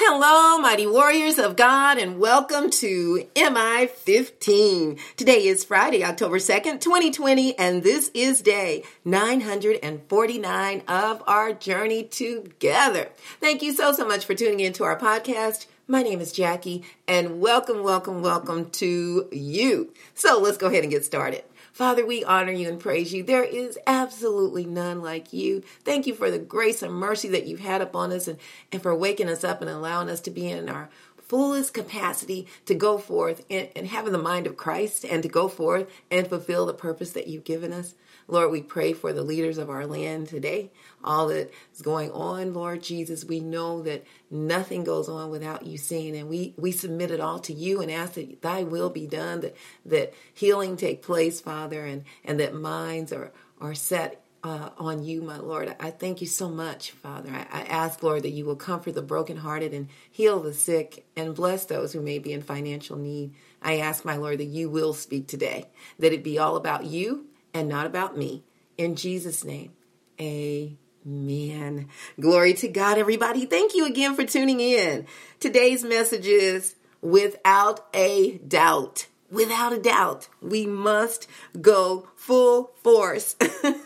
Hello, mighty warriors of God, and welcome to MI 15. Today is Friday, October 2nd, 2020, and this is day 949 of our journey together. Thank you so, so much for tuning into our podcast. My name is Jackie, and welcome, welcome, welcome to you. So let's go ahead and get started. Father, we honor you and praise you. There is absolutely none like you. Thank you for the grace and mercy that you've had upon us and, and for waking us up and allowing us to be in our fullest capacity to go forth and, and having the mind of Christ and to go forth and fulfill the purpose that you've given us. Lord, we pray for the leaders of our land today, all that is going on, Lord Jesus. We know that nothing goes on without you seeing, and we, we submit it all to you and ask that thy will be done, that, that healing take place, Father, and, and that minds are, are set uh, on you, my Lord. I thank you so much, Father. I, I, ask, Lord, that you will comfort the brokenhearted and heal the sick and bless those who may be in financial need. I ask, my Lord, that you will speak today, that it be all about you and not about me. In Jesus' name, amen. Glory to God, everybody. Thank you again for tuning in. Today's message is without a doubt. Without a doubt, we must go full force,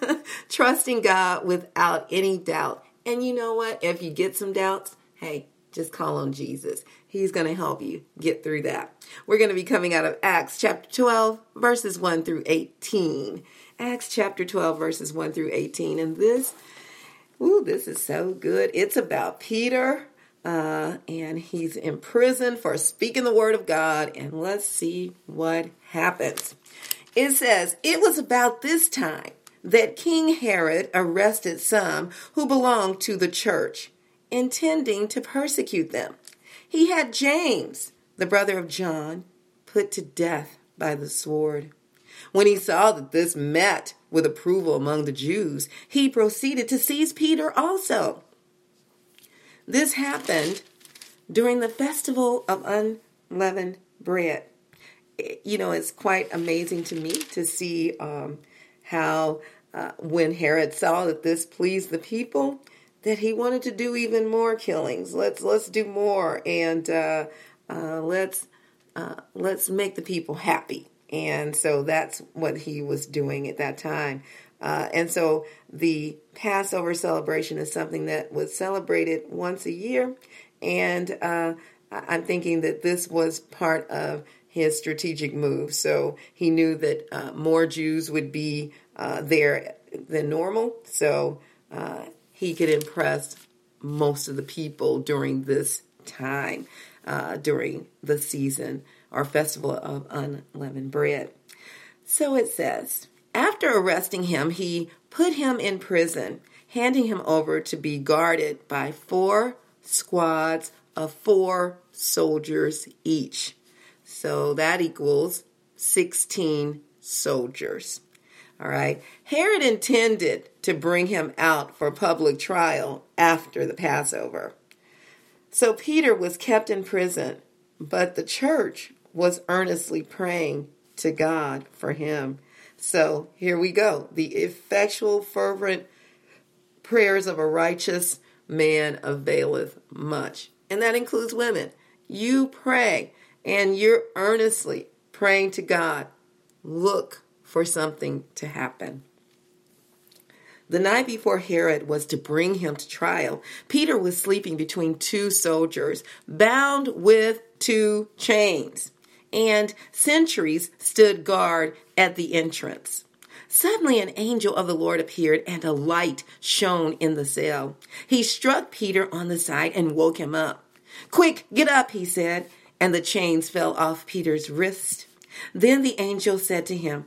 trusting God without any doubt. And you know what? If you get some doubts, hey, just call on Jesus. He's going to help you get through that. We're going to be coming out of Acts chapter 12, verses 1 through 18. Acts chapter 12, verses 1 through 18. And this, ooh, this is so good. It's about Peter, uh, and he's in prison for speaking the word of God. And let's see what happens. It says, It was about this time that King Herod arrested some who belonged to the church, intending to persecute them. He had James, the brother of John, put to death by the sword. When he saw that this met with approval among the Jews, he proceeded to seize Peter also. This happened during the festival of unleavened bread. You know, it's quite amazing to me to see um, how uh, when Herod saw that this pleased the people, that he wanted to do even more killings. Let's let's do more and uh, uh, let's uh, let's make the people happy. And so that's what he was doing at that time. Uh, and so the Passover celebration is something that was celebrated once a year. And uh, I'm thinking that this was part of his strategic move. So he knew that uh, more Jews would be there than normal. So he could impress most of the people during this time, uh, during the season or festival of unleavened bread. So it says, after arresting him, he put him in prison, handing him over to be guarded by four squads of four soldiers each. So that equals 16 soldiers. All right. Herod intended to bring him out for public trial after the Passover. So Peter was kept in prison, but the church was earnestly praying to God for him. So here we go. The effectual, fervent prayers of a righteous man availeth much. And that includes women. You pray and you're earnestly praying to God. Look for something to happen. The night before Herod was to bring him to trial, Peter was sleeping between two soldiers, bound with two chains and sentries stood guard at the entrance. Suddenly, an angel of the Lord appeared, and a light shone in the cell. He struck Peter on the side and woke him up. Quick, get up, he said, and the chains fell off Peter's wrist. Then the angel said to him,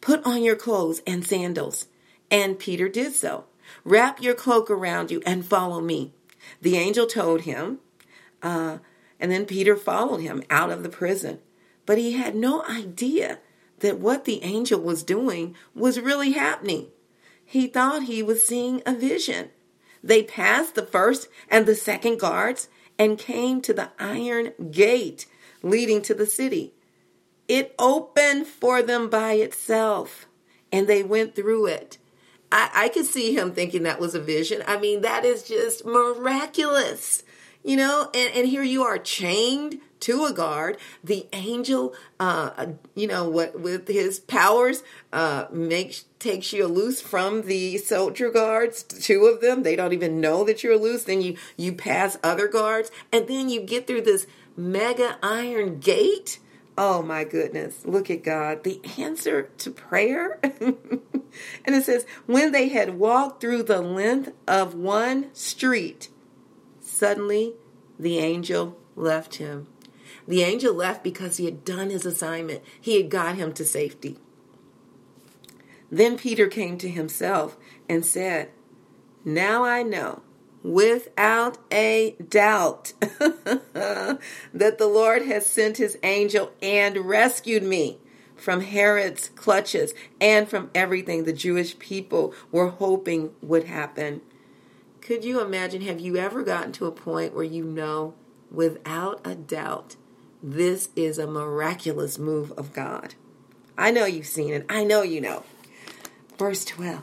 Put on your clothes and sandals. And Peter did so. Wrap your cloak around you and follow me. The angel told him, uh, and then Peter followed him out of the prison. But he had no idea that what the angel was doing was really happening. He thought he was seeing a vision. They passed the first and the second guards and came to the iron gate leading to the city. It opened for them by itself, and they went through it. I, I could see him thinking that was a vision. I mean, that is just miraculous. you know, and, and here you are chained to a guard. The angel, uh, you know, what with his powers, uh, makes takes you loose from the soldier guards. Two of them, they don't even know that you're loose. Then you you pass other guards, and then you get through this mega iron gate. Oh my goodness, look at God. The answer to prayer. and it says, when they had walked through the length of one street, suddenly the angel left him. The angel left because he had done his assignment, he had got him to safety. Then Peter came to himself and said, Now I know without a doubt that the Lord has sent his angel and rescued me from Herod's clutches and from everything the Jewish people were hoping would happen. Could you imagine? Have you ever gotten to a point where you know without a doubt this is a miraculous move of God? I know you've seen it. I know you know. Verse 12.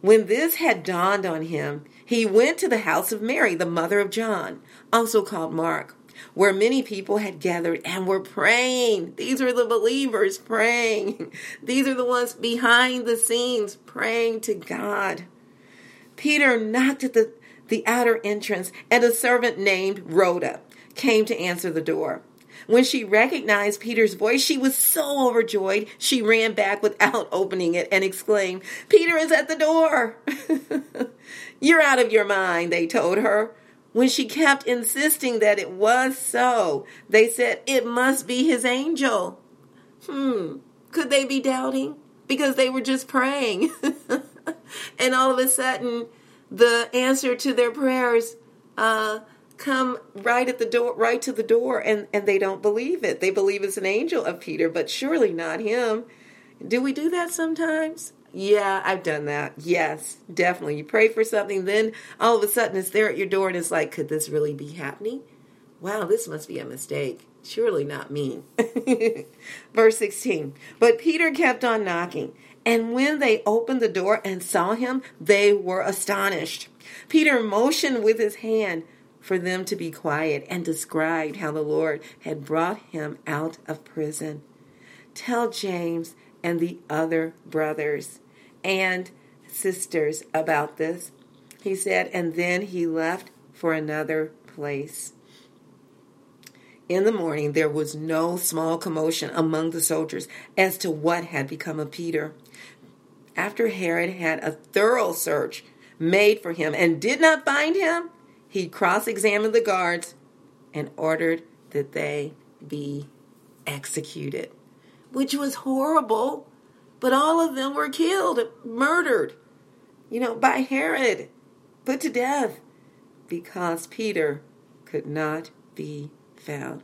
When this had dawned on him, he went to the house of Mary, the mother of John, also called Mark, where many people had gathered and were praying. These are the believers praying. These are the ones behind the scenes praying to God. Peter knocked at the, the outer entrance, and a servant named Rhoda came to answer the door. When she recognized Peter's voice, she was so overjoyed, she ran back without opening it and exclaimed, Peter is at the door. You're out of your mind, they told her. When she kept insisting that it was so, they said, It must be his angel. Hmm, could they be doubting? Because they were just praying. and all of a sudden, the answer to their prayers uh, come right at the door, right to the door, and, and they don't believe it. They believe it's an angel of Peter, but surely not him. Do we do that sometimes? Yeah, I've done that. Yes, definitely. You pray for something, then all of a sudden it's there at your door, and it's like, could this really be happening? Wow, this must be a mistake. Surely not me. Verse 16. But Peter kept on knocking, and when they opened the door and saw him, they were astonished. Peter motioned with his hand for them to be quiet and described how the Lord had brought him out of prison. Tell James and the other brothers and sisters about this. He said, and then he left for another place. In the morning, there was no small commotion among the soldiers as to what had become of Peter. After Herod had a thorough search made for him and did not find him, he cross examined the guards and ordered that they be executed, which was horrible. But all of them were killed, murdered, you know, by Herod, put to death because Peter could not be found.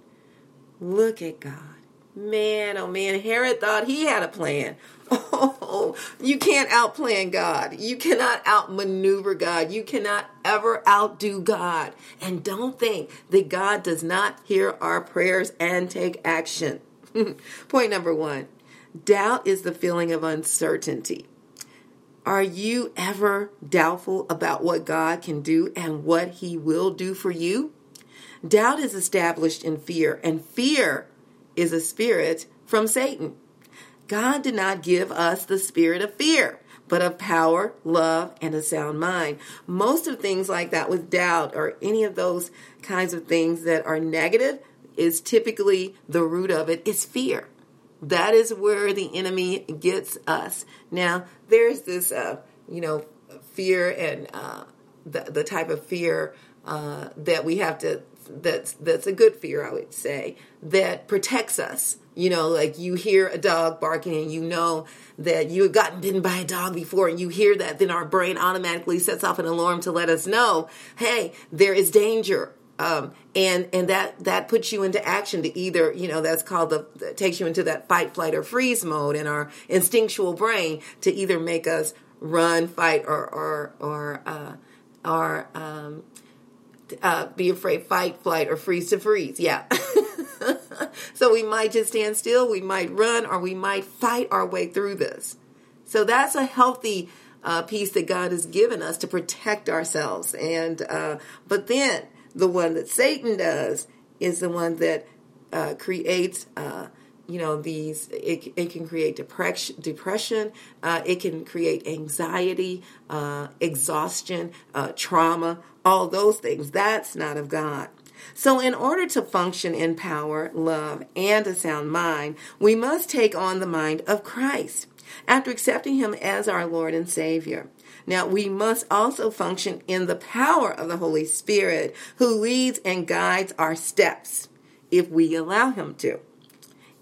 Look at God. Man, oh man, Herod thought he had a plan. Oh, you can't outplan God. You cannot outmaneuver God. You cannot ever outdo God. And don't think that God does not hear our prayers and take action. Point number one doubt is the feeling of uncertainty. Are you ever doubtful about what God can do and what He will do for you? Doubt is established in fear, and fear is a spirit from Satan. God did not give us the spirit of fear, but of power, love, and a sound mind. Most of things like that with doubt or any of those kinds of things that are negative is typically the root of it is fear. That is where the enemy gets us. Now, there's this, uh, you know, fear and uh, the, the type of fear uh, that we have to that's that's a good fear, I would say, that protects us. You know, like you hear a dog barking and you know that you have gotten bitten by a dog before and you hear that, then our brain automatically sets off an alarm to let us know, hey, there is danger. Um, and and that that puts you into action to either you know that's called the takes you into that fight flight or freeze mode in our instinctual brain to either make us run fight or or or uh, or um, uh, be afraid, fight, flight, or freeze to freeze. Yeah. so we might just stand still, we might run, or we might fight our way through this. So that's a healthy uh, piece that God has given us to protect ourselves. And uh, but then The one that Satan does is the one that uh, creates. You know these it, it can create depression depression uh, it can create anxiety uh, exhaustion uh, trauma all those things. That's not of god. So in order to function in power love and a sound mind we must take on the mind of christ after accepting him as our lord and savior. Now, we must also function in the power of the Holy Spirit who leads and guides our steps if we allow him to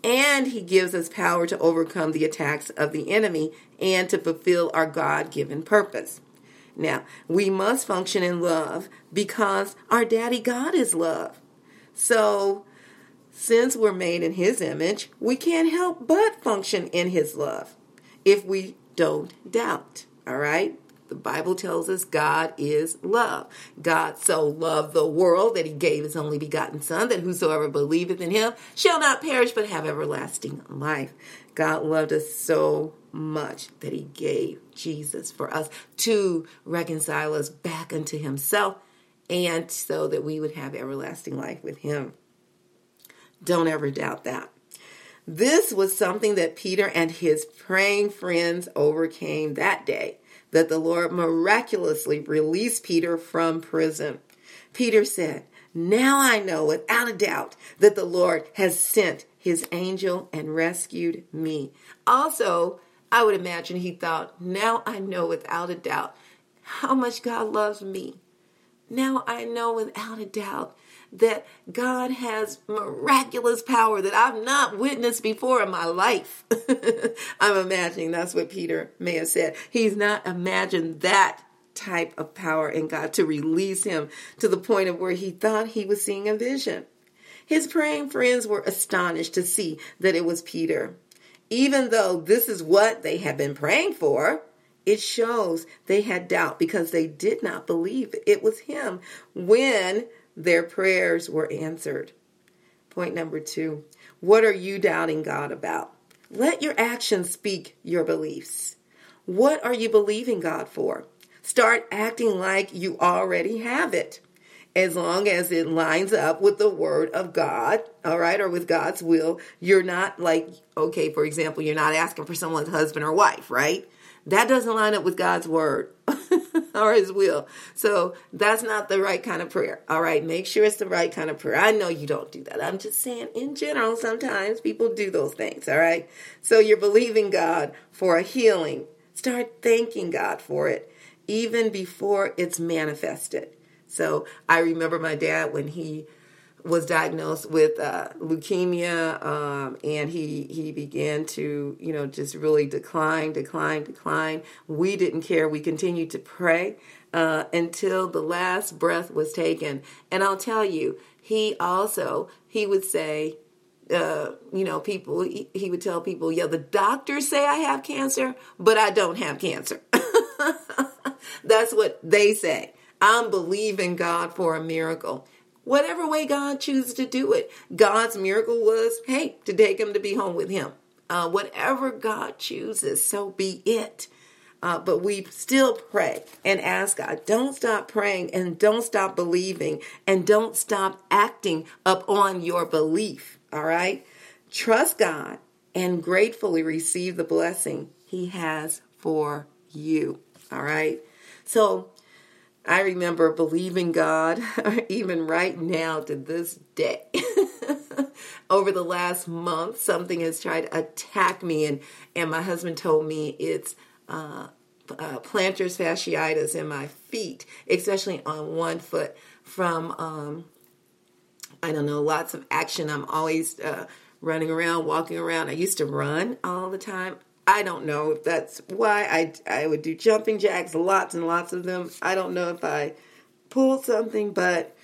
and he gives us power to overcome the attacks of the enemy and to fulfill our God given purpose. Now, we must function in love because our daddy God is love. So, since we're made in his image, we can't help but function in his love if we don't doubt. All right? The Bible tells us God is love. God so loved the world that he gave his only begotten Son, that whosoever believeth in him shall not perish but have everlasting life. God loved us so much that he gave Jesus for us to reconcile us back unto himself and so that we would have everlasting life with him. Don't ever doubt that. This was something that Peter and his praying friends overcame that day that the Lord miraculously released Peter from prison. Peter said, Now I know without a doubt that the Lord has sent his angel and rescued me. Also, I would imagine he thought, Now I know without a doubt how much God loves me. Now I know without a doubt that God has miraculous power that I've not witnessed before in my life. I'm imagining that's what Peter may have said. He's not imagined that type of power in God to release him to the point of where he thought he was seeing a vision. His praying friends were astonished to see that it was Peter. Even though this is what they had been praying for, it shows they had doubt because they did not believe it was him when their prayers were answered. Point number two what are you doubting God about? Let your actions speak your beliefs. What are you believing God for? Start acting like you already have it. As long as it lines up with the word of God, all right, or with God's will, you're not like, okay, for example, you're not asking for someone's husband or wife, right? That doesn't line up with God's word. or his will. So that's not the right kind of prayer. All right. Make sure it's the right kind of prayer. I know you don't do that. I'm just saying in general, sometimes people do those things. All right. So you're believing God for a healing. Start thanking God for it even before it's manifested. So I remember my dad when he was diagnosed with uh, leukemia, um, and he he began to you know just really decline, decline, decline. We didn't care. We continued to pray uh, until the last breath was taken. And I'll tell you, he also he would say. Uh, you know, people, he, he would tell people, yeah, the doctors say I have cancer, but I don't have cancer. That's what they say. I'm believing God for a miracle whatever way God chooses to do it. God's miracle was, hey, to take him to be home with him. Uh, whatever God chooses, so be it. Uh, but we still pray and ask God, don't stop praying and don't stop believing and don't stop acting upon your belief. All right? Trust God and gratefully receive the blessing He has for you. All right? So I remember believing God, even right now to this day. Over the last month, something has tried to attack me, and, and my husband told me it's uh, uh, plantar fasciitis in my feet, especially on one foot from, um, I don't know, lots of action. I'm always uh, running around, walking around. I used to run all the time. I don't know if that's why I I would do jumping jacks, lots and lots of them. I don't know if I pulled something, but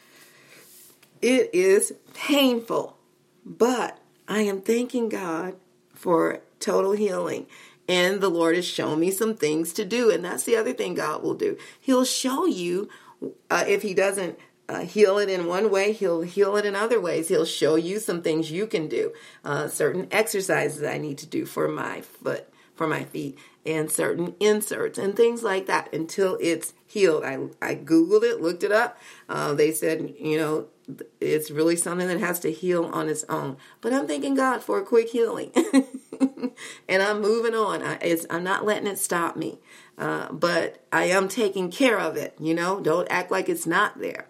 it is painful. But I am thanking God for total healing. And the Lord has shown me some things to do. And that's the other thing God will do. He'll show you uh, if He doesn't uh, heal it in one way, he'll heal it in other ways. He'll show you some things you can do, uh, certain exercises I need to do for my foot for my feet and certain inserts and things like that until it's healed. I, I Googled it, looked it up. Uh, they said, you know, it's really something that has to heal on its own. But I'm thanking God for a quick healing. and I'm moving on. I, am not letting it stop me. Uh, but I am taking care of it. You know, don't act like it's not there.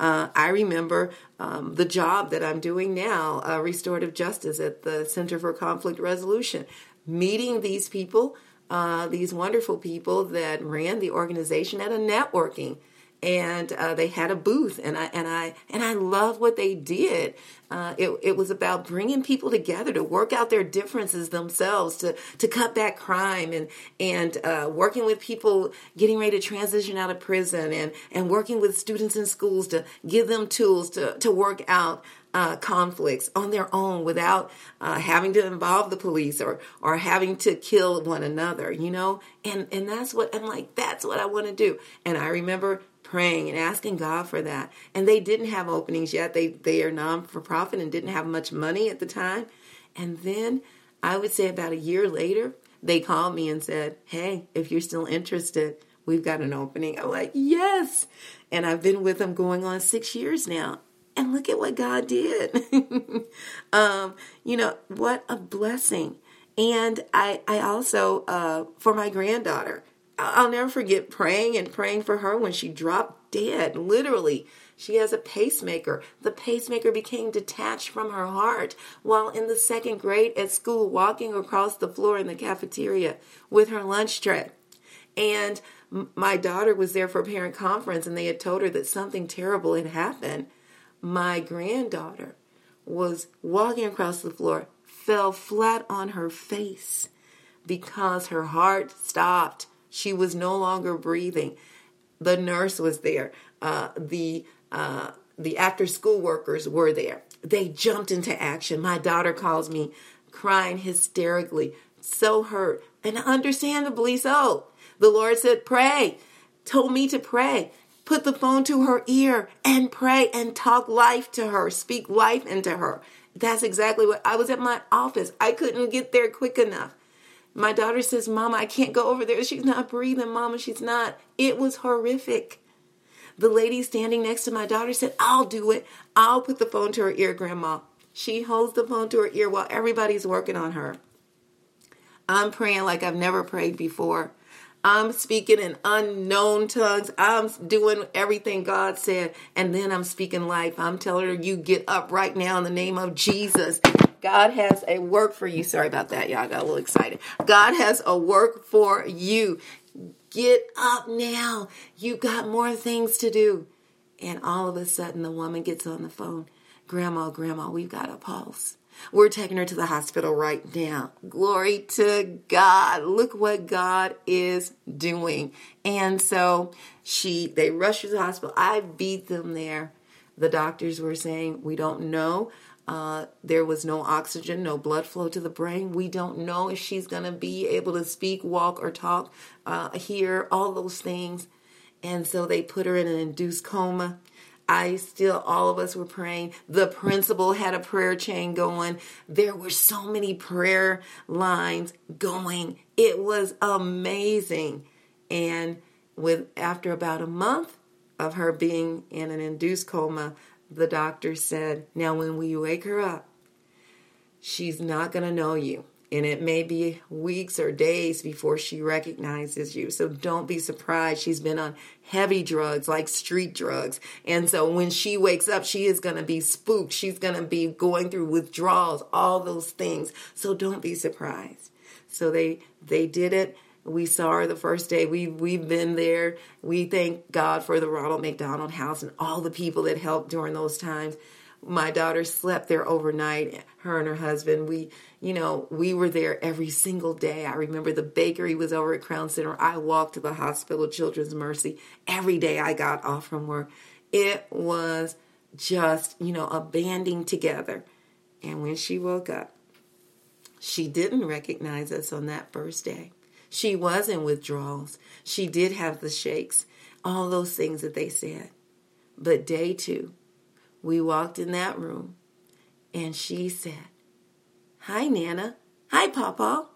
Uh, I remember um, the job that I'm doing now, uh, restorative justice at the Center for Conflict Resolution, meeting these people, uh, these wonderful people that ran the organization at a networking and uh, they had a booth and I and I and I love what they did. Uh, it, it was about bringing people together to work out their differences themselves, to to cut back crime and and uh, working with people getting ready to transition out of prison and and working with students in schools to give them tools to to work out uh, conflicts on their own without uh, having to involve the police or or having to kill one another, you know. And and that's what I'm like. That's what I want to do. And I remember praying and asking God for that. And they didn't have openings yet. They they are non for profit and didn't have much money at the time. And then I would say about a year later, they called me and said, "Hey, if you're still interested, we've got an opening." I'm like, "Yes." And I've been with them going on 6 years now. And look at what God did. um, you know, what a blessing. And I I also uh, for my granddaughter I'll never forget praying and praying for her when she dropped dead. Literally, she has a pacemaker. The pacemaker became detached from her heart while in the second grade at school, walking across the floor in the cafeteria with her lunch tray. And my daughter was there for a parent conference and they had told her that something terrible had happened. My granddaughter was walking across the floor, fell flat on her face because her heart stopped she was no longer breathing. The nurse was there. Uh, the uh, the after school workers were there. They jumped into action. My daughter calls me crying hysterically, so hurt, and understandably so. The Lord said, Pray, told me to pray. Put the phone to her ear and pray and talk life to her, speak life into her. That's exactly what I was at my office. I couldn't get there quick enough. My daughter says, Mama, I can't go over there. She's not breathing. Mama, she's not. It was horrific. The lady standing next to my daughter said, I'll do it. I'll put the phone to her ear, Grandma. She holds the phone to her ear while everybody's working on her. I'm praying like I've never prayed before. I'm speaking in unknown tongues. I'm doing everything God said. And then I'm speaking life. I'm telling her, you get up right now in the name of Jesus. God has a work for you. Sorry about that, y'all. I got a little excited. God has a work for you. Get up now. You got more things to do. And all of a sudden, the woman gets on the phone. Grandma, Grandma, we've got a pulse. We're taking her to the hospital right now. Glory to God. Look what God is doing. And so she they rushed to the hospital. I beat them there. The doctors were saying, We don't know uh, there was no oxygen, no blood flow to the brain. We don't know if she's going to be able to speak, walk, or talk, uh, hear, all those things. And so they put her in an induced coma. I still, all of us were praying. The principal had a prayer chain going. There were so many prayer lines going. It was amazing. And with after about a month of her being in an induced coma, the doctor said, Now, when we wake her up, she's not going to know you. And it may be weeks or days before she recognizes you. So don't be surprised. She's been on heavy drugs, like street drugs. And so when she wakes up, she is going to be spooked. She's going to be going through withdrawals, all those things. So don't be surprised. So they, they did it we saw her the first day. We we've been there. We thank God for the Ronald McDonald House and all the people that helped during those times. My daughter slept there overnight. Her and her husband. We, you know, we were there every single day. I remember the bakery was over at Crown Center. I walked to the hospital, Children's Mercy, every day I got off from work. It was just, you know, a banding together. And when she woke up, she didn't recognize us on that first day. She was in withdrawals. She did have the shakes, all those things that they said. But day two, we walked in that room and she said, Hi, Nana. Hi, Papa.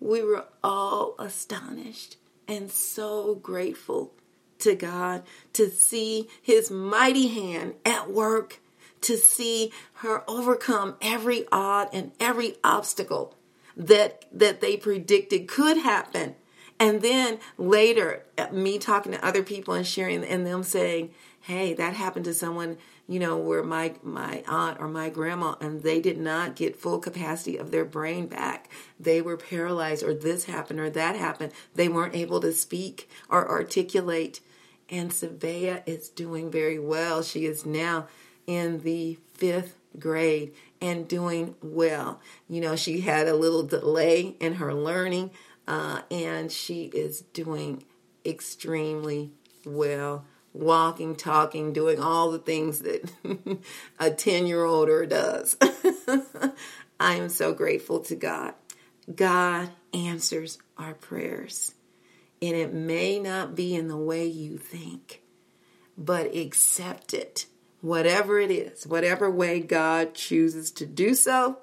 we were all astonished and so grateful to God to see his mighty hand at work, to see her overcome every odd and every obstacle that that they predicted could happen. And then later me talking to other people and sharing and them saying, "Hey, that happened to someone you know, where my my aunt or my grandma and they did not get full capacity of their brain back. They were paralyzed or this happened or that happened. They weren't able to speak or articulate. And Savea is doing very well. She is now in the fifth grade and doing well. You know, she had a little delay in her learning, uh, and she is doing extremely well walking, talking, doing all the things that a 10 year older does. I am so grateful to God. God answers our prayers. And it may not be in the way you think, but accept it. Whatever it is, whatever way God chooses to do so,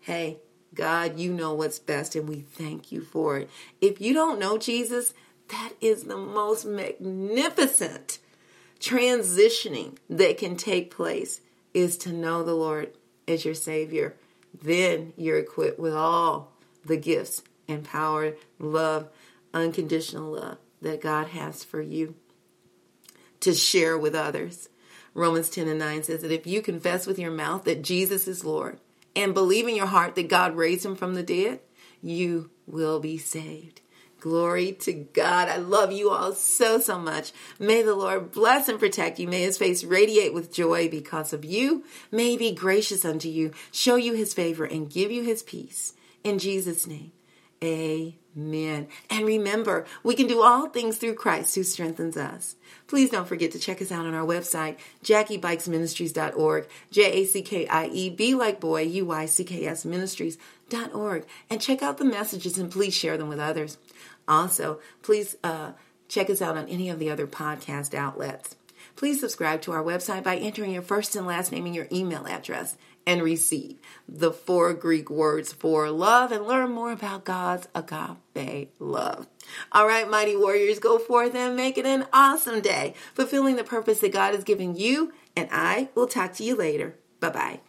hey, God, you know what's best, and we thank you for it. If you don't know Jesus, that is the most magnificent transitioning that can take place is to know the Lord as your Savior. Then you're equipped with all the gifts and power, love, unconditional love that God has for you to share with others. Romans 10 and 9 says that if you confess with your mouth that Jesus is Lord and believe in your heart that God raised him from the dead, you will be saved. Glory to God. I love you all so, so much. May the Lord bless and protect you. May his face radiate with joy because of you. May he be gracious unto you, show you his favor, and give you his peace. In Jesus' name, amen. And remember, we can do all things through Christ who strengthens us. Please don't forget to check us out on our website, jackiebuycksministries.org, J A C K I E B like boy, U Y C K S ministries.org, and check out the messages and please share them with others. Also, please uh, check us out on any of the other podcast outlets. Please subscribe to our website by entering your first and last name and your email address and receive the four Greek words for love and learn more about God's agape love. All right, mighty warriors, go forth and make it an awesome day, fulfilling the purpose that God has given you, and I will talk to you later. Bye bye.